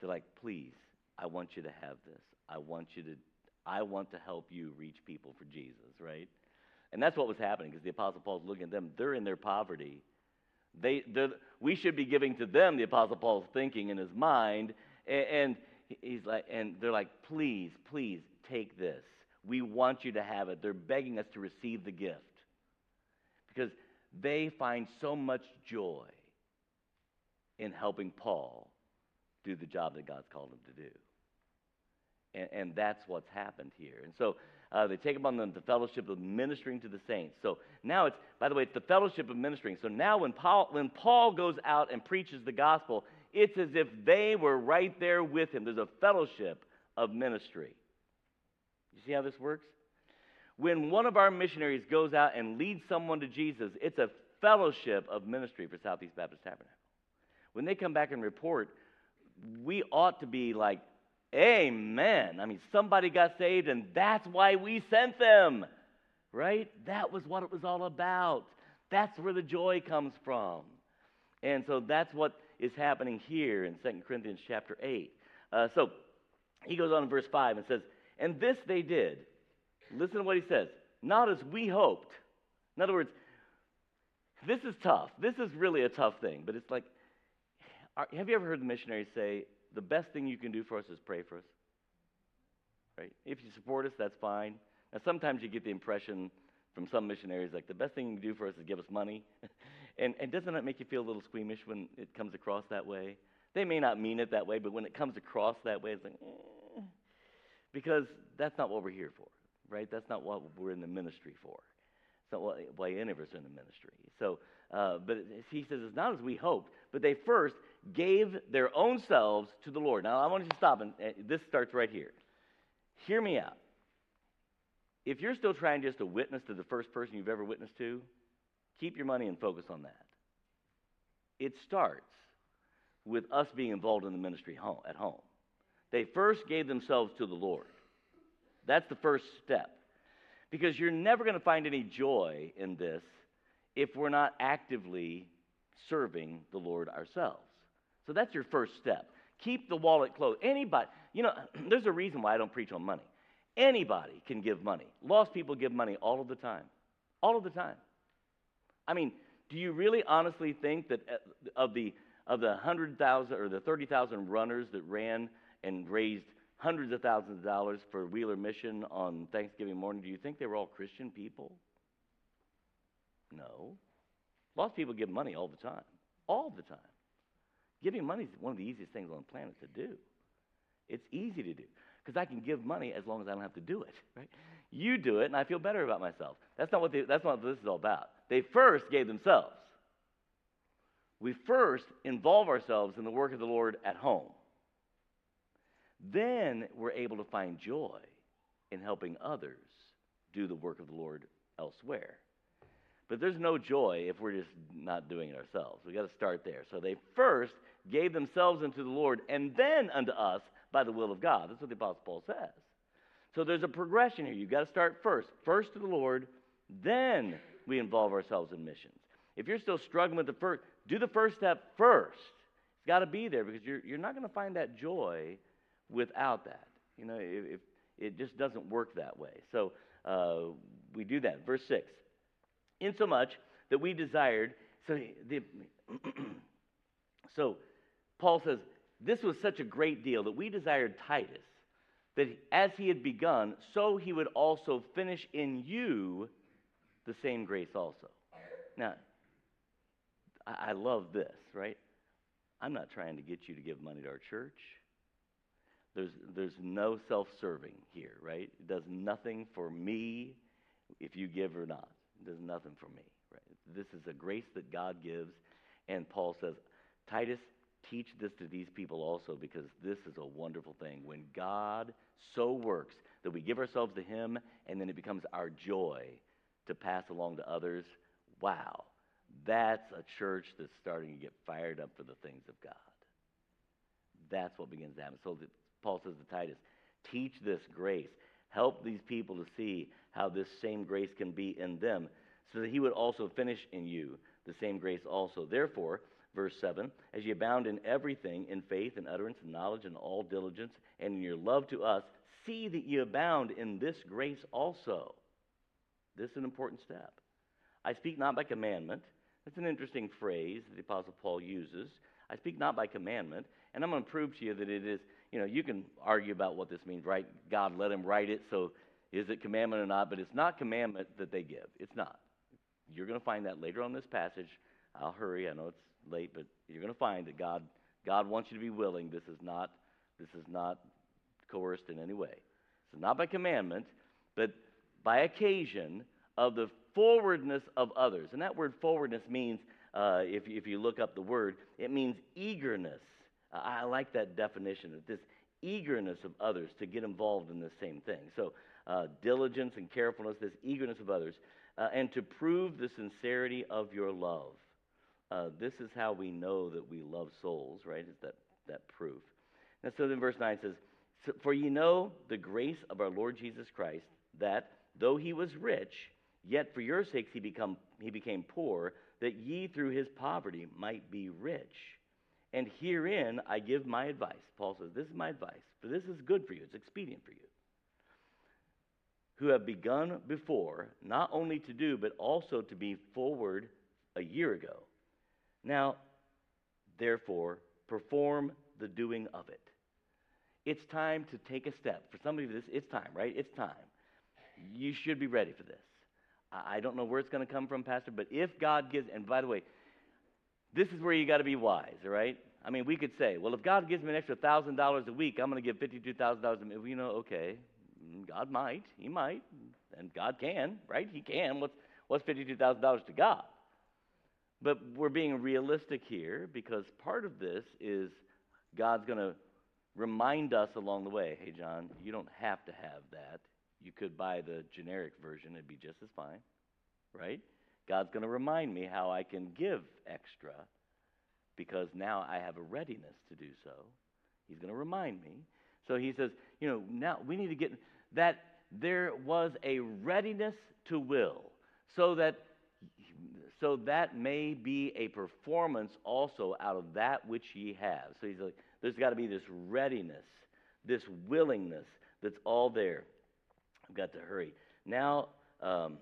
they're like please i want you to have this. I want you to i want to help you reach people for jesus right? And that's what was happening because the apostle paul's looking at them. They're in their poverty. They we should be giving to them the apostle paul's thinking in his mind. And, and he's like and they're like please please take this. We want you to have it. They're begging us to receive the gift. Because they find so much joy in helping Paul do the job that God's called him to do. And, and that's what's happened here. And so uh, they take upon them the fellowship of ministering to the saints. So now it's, by the way, it's the fellowship of ministering. So now when Paul, when Paul goes out and preaches the gospel, It's as if they were right there with him. There's a fellowship of ministry. You see how this works? When one of our missionaries goes out and leads someone to Jesus, it's a fellowship of ministry for Southeast Baptist Tabernacle. When they come back and report, we ought to be like, Amen. I mean, somebody got saved, and that's why we sent them, right? That was what it was all about. That's where the joy comes from. And so that's what is happening here in 2 Corinthians chapter 8. Uh, so he goes on in verse 5 and says, And this they did. Listen to what he says. Not as we hoped. In other words, this is tough. This is really a tough thing. But it's like, have you ever heard the missionaries say, the best thing you can do for us is pray for us? Right? If you support us, that's fine. Now, sometimes you get the impression from some missionaries like the best thing you can do for us is give us money. and, and doesn't that make you feel a little squeamish when it comes across that way? They may not mean it that way, but when it comes across that way, it's like, eh. because that's not what we're here for, right? That's not what we're in the ministry for. It's not what, why any of us are in the ministry. So, uh, but he says it's not as we hoped, but they first gave their own selves to the Lord. Now, I want you to stop, and uh, this starts right here. Hear me out. If you're still trying just to witness to the first person you've ever witnessed to, keep your money and focus on that. It starts with us being involved in the ministry home, at home. They first gave themselves to the Lord. That's the first step. Because you're never going to find any joy in this if we're not actively serving the Lord ourselves. So that's your first step. Keep the wallet closed. Anybody, you know, there's a reason why I don't preach on money. Anybody can give money. Lost people give money all of the time. All of the time. I mean, do you really honestly think that uh, of the of the 100,000 or the 30,000 runners that ran and raised hundreds of thousands of dollars for Wheeler Mission on Thanksgiving morning, do you think they were all Christian people? No. Lost people give money all the time. All the time. Giving money is one of the easiest things on the planet to do. It's easy to do because I can give money as long as I don't have to do it, right? You do it, and I feel better about myself. That's not what, they, that's not what this is all about. They first gave themselves. We first involve ourselves in the work of the Lord at home. Then we're able to find joy in helping others do the work of the Lord elsewhere. But there's no joy if we're just not doing it ourselves. We've got to start there. So they first gave themselves unto the Lord and then unto us by the will of God. That's what the Apostle Paul says. So there's a progression here. You've got to start first. First to the Lord, then we involve ourselves in missions. If you're still struggling with the first, do the first step first. It's got to be there because you're, you're not going to find that joy without that. You know, if, it just doesn't work that way. So uh, we do that. Verse 6 insomuch that we desired. So, the, so Paul says, This was such a great deal that we desired Titus, that as he had begun, so he would also finish in you the same grace also. Now, I love this, right? I'm not trying to get you to give money to our church. There's, there's no self serving here, right? It does nothing for me if you give or not It does nothing for me. Right? This is a grace that God gives. And Paul says, Titus, teach this to these people also because this is a wonderful thing. When God so works that we give ourselves to Him and then it becomes our joy to pass along to others, wow, that's a church that's starting to get fired up for the things of God. That's what begins to happen. So Paul says to Titus, teach this grace. Help these people to see how this same grace can be in them, so that he would also finish in you the same grace also. Therefore, verse 7 as you abound in everything, in faith and utterance and knowledge and all diligence, and in your love to us, see that you abound in this grace also. This is an important step. I speak not by commandment. That's an interesting phrase that the Apostle Paul uses. I speak not by commandment, and I'm going to prove to you that it is, you know, you can argue about what this means, right? God let him write it, so is it commandment or not? But it's not commandment that they give. It's not. You're going to find that later on this passage. I'll hurry. I know it's late, but you're going to find that God God wants you to be willing. This is not this is not coerced in any way. So not by commandment, but by occasion of the forwardness of others. And that word forwardness means, uh, if, if you look up the word, it means eagerness I, like that definition of this eagerness of others to get involved in the same thing. So, uh, diligence and carefulness, this eagerness of others, uh, and to prove the sincerity of your love. Uh, this is how we know that we love souls, right? Is that, that proof. And so then verse 9 says, For ye know the grace of our Lord Jesus Christ, that though he was rich, yet for your sakes he, become, he became poor, that ye through his poverty might be rich. And herein I give my advice. Paul says, This is my advice, for this is good for you, it's expedient for you. Who have begun before, not only to do, but also to be forward a year ago. Now, therefore, perform the doing of it. It's time to take a step. For some somebody, this it's time, right? It's time. You should be ready for this. I don't know where it's going to come from, Pastor, but if God gives, and by the way, this is where you got to be wise, all right? I mean, we could say, well, if God gives me an extra thousand dollars a week, I'm going to give fifty-two thousand dollars a month. You know, okay, mm, God might, He might, and God can, right? He can. What's what's fifty-two thousand dollars to God? But we're being realistic here because part of this is God's going to remind us along the way. Hey, John, you don't have to have that. You could buy the generic version; it'd be just as fine, right? God's going to remind me how I can give extra because now I have a readiness to do so. He's going to remind me. So he says, you know, now we need to get that there was a readiness to will so that so that may be a performance also out of that which ye have. So he's like, there's got to be this readiness, this willingness that's all there. I've got to hurry. Now, um,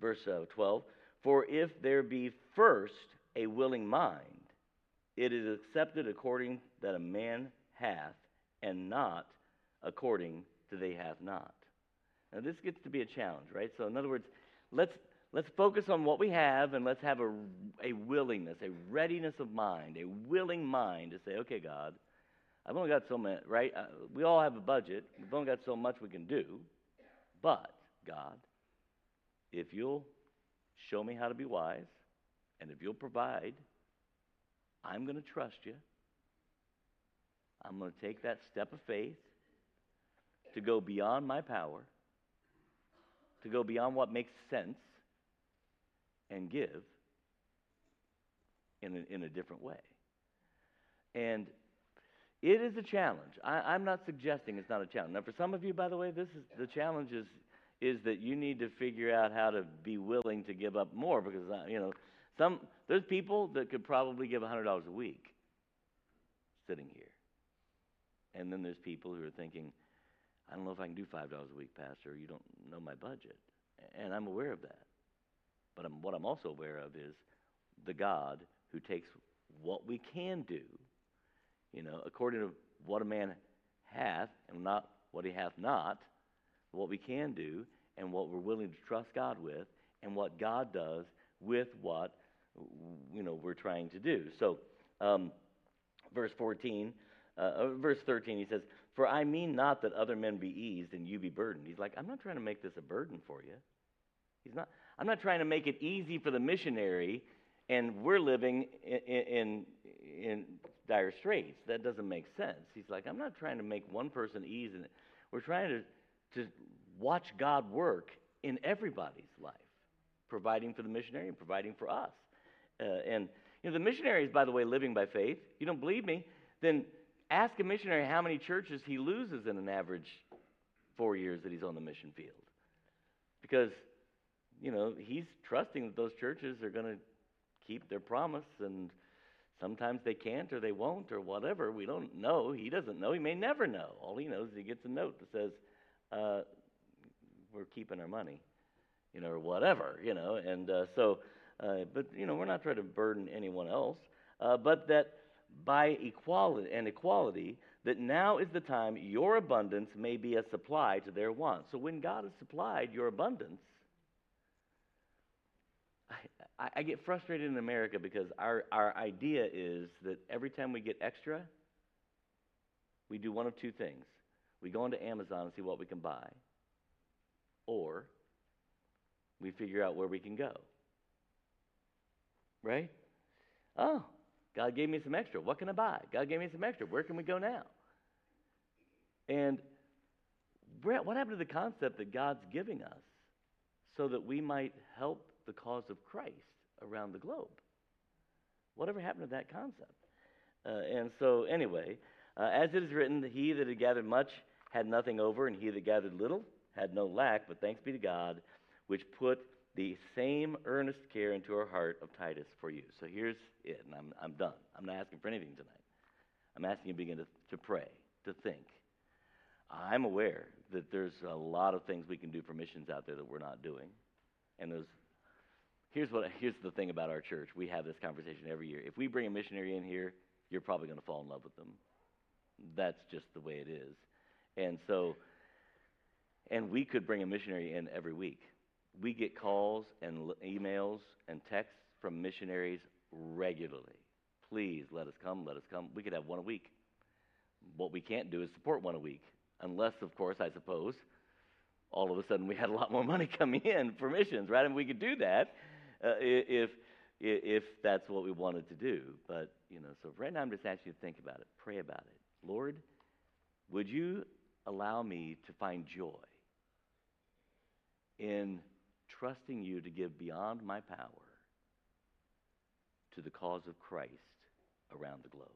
verse uh, 12 For if there be first a willing mind, it is accepted according that a man hath, and not according to they hath not. Now, this gets to be a challenge, right? So, in other words, let's, let's focus on what we have and let's have a, a willingness, a readiness of mind, a willing mind to say, okay, God, I've only got so much, right? Uh, we all have a budget. We've only got so much we can do. But, God, if you'll show me how to be wise and if you'll provide, I'm going to trust you. I'm going to take that step of faith to go beyond my power, to go beyond what makes sense, and give in a, in a different way. And it is a challenge. I, I'm not suggesting it's not a challenge. Now, for some of you, by the way, this is the challenge is is that you need to figure out how to be willing to give up more because uh, you know some there's people that could probably give hundred dollars a week sitting here, and then there's people who are thinking, I don't know if I can do five dollars a week, Pastor. You don't know my budget, and I'm aware of that. But I'm, what I'm also aware of is the God who takes what we can do, you know, according to what a man hath and not what he hath not, what we can do and what we're willing to trust God with, and what God does with what you know we're trying to do. So, um, verse 14, uh, uh, verse 13, he says, "For I mean not that other men be eased and you be burdened." He's like, "I'm not trying to make this a burden for you." He's not. I'm not trying to make it easy for the missionary, and we're living in, in, in dire straits. That doesn't make sense. He's like, I'm not trying to make one person ease it. We're trying to, to watch God work in everybody's life, providing for the missionary and providing for us. Uh, and you know, the missionary is, by the way, living by faith. You don't believe me? Then ask a missionary how many churches he loses in an average four years that he's on the mission field, because you know, he's trusting that those churches are going to keep their promise, and sometimes they can't or they won't or whatever. We don't know. He doesn't know. He may never know. All he knows is he gets a note that says, uh, "We're keeping our money," you know, or whatever, you know. And uh, so, uh, but you know, we're not trying to burden anyone else, uh, but that by equality and equality, that now is the time your abundance may be a supply to their wants. So when God has supplied your abundance I, I get frustrated in America because our, our idea is that every time we get extra, we do one of two things. We go into Amazon and see what we can buy, or we figure out where we can go. Right? Oh, God gave me some extra. What can I buy? God gave me some extra. Where can we go now? And Brett, what happened to the concept that God's giving us so that we might help the cause of Christ around the globe? Whatever happened to that concept? Uh, and so, anyway, uh, as it is written, he that had gathered much had nothing over, and he that gathered little had no lack, but thanks be to God, which put the same earnest care into our heart of Titus for you. So here's it, and I'm, I'm done. I'm not asking for anything tonight. I'm asking you to begin to, to pray, to think. I'm aware that there's a lot of things we can do for missions out there that we're not doing. And there's here's what here's the thing about our church. We have this conversation every year. If we bring a missionary in here, you're probably going to fall in love with them. That's just the way it is. And so and we could bring a missionary in every week. We get calls and emails and texts from missionaries regularly. Please let us come, let us come. We could have one a week. What we can't do is support one a week, unless, of course, I suppose, all of a sudden we had a lot more money coming in for missions, right? And we could do that uh, if, if that's what we wanted to do. But, you know, so right now I'm just asking you to think about it, pray about it. Lord, would you allow me to find joy in trusting you to give beyond my power to the cause of Christ around the globe.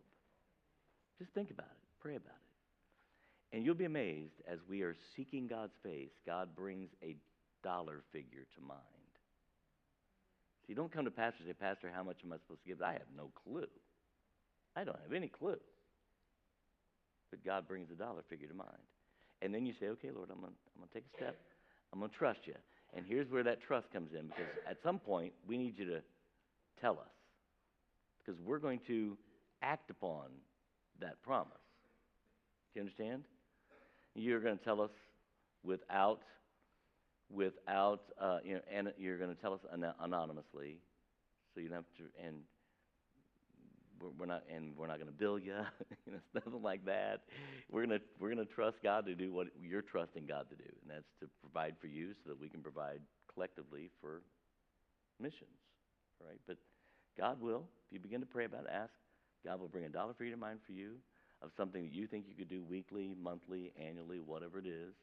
Just think about it, pray about it. And you'll be amazed as we are seeking God's face, God brings a dollar figure to mind. You don't come to pastor and say, Pastor, how much am I supposed to give? I have no clue. I don't have any clue. But God brings a dollar figure to mind. And then you say, okay, Lord, I'm going I'm to take a step. I'm going to trust you. And here's where that trust comes in because at some point we need you to tell us because we're going to act upon that promise. Do you understand? You're going to tell us without, without, uh, you know, and you're going to tell us an- anonymously, so you don't have to, and we're, we're not, and we're not going to bill you, you know, nothing like that. We're going to, we're going to trust God to do what you're trusting God to do, and that's to provide for you so that we can provide collectively for missions, right? But God will, if you begin to pray about it, ask, God will bring a dollar for you to mind for you of something that you think you could do weekly, monthly, annually, whatever it is,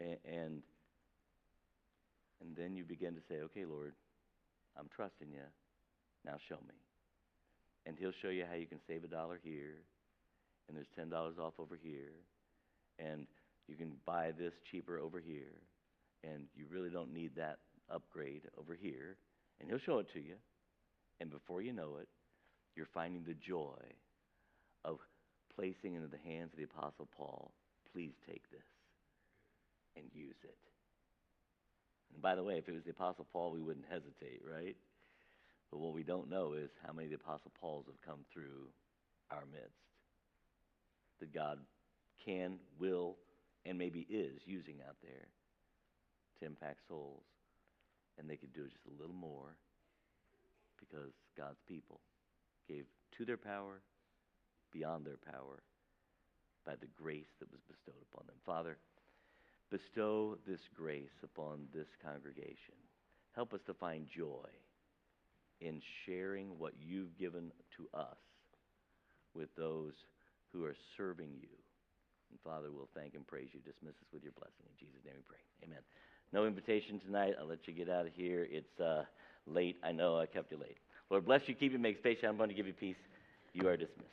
and and then you begin to say, okay, Lord, I'm trusting you. Now show me. And He'll show you how you can save a dollar here, and there's ten dollars off over here, and you can buy this cheaper over here, and you really don't need that upgrade over here, and He'll show it to you, and before you know it, you're finding the joy of placing into the hands of the Apostle Paul, please take this and use it. And by the way, if it was the Apostle Paul, we wouldn't hesitate, right? But what we don't know is how many of the Apostle Pauls have come through our midst that God can, will, and maybe is using out there to impact souls. And they could do just a little more because God's people gave to their power, beyond their power, by the grace that was bestowed upon them. Father, bestow this grace upon this congregation. Help us to find joy in sharing what you've given to us with those who are serving you. And Father, we'll thank and praise you. Dismiss us with your blessing. In Jesus' name we pray. Amen. No invitation tonight. I'll let you get out of here. It's uh, late. I know I kept you late. Lord bless you, keep you, make space. I'm going to give you peace. You are dismissed.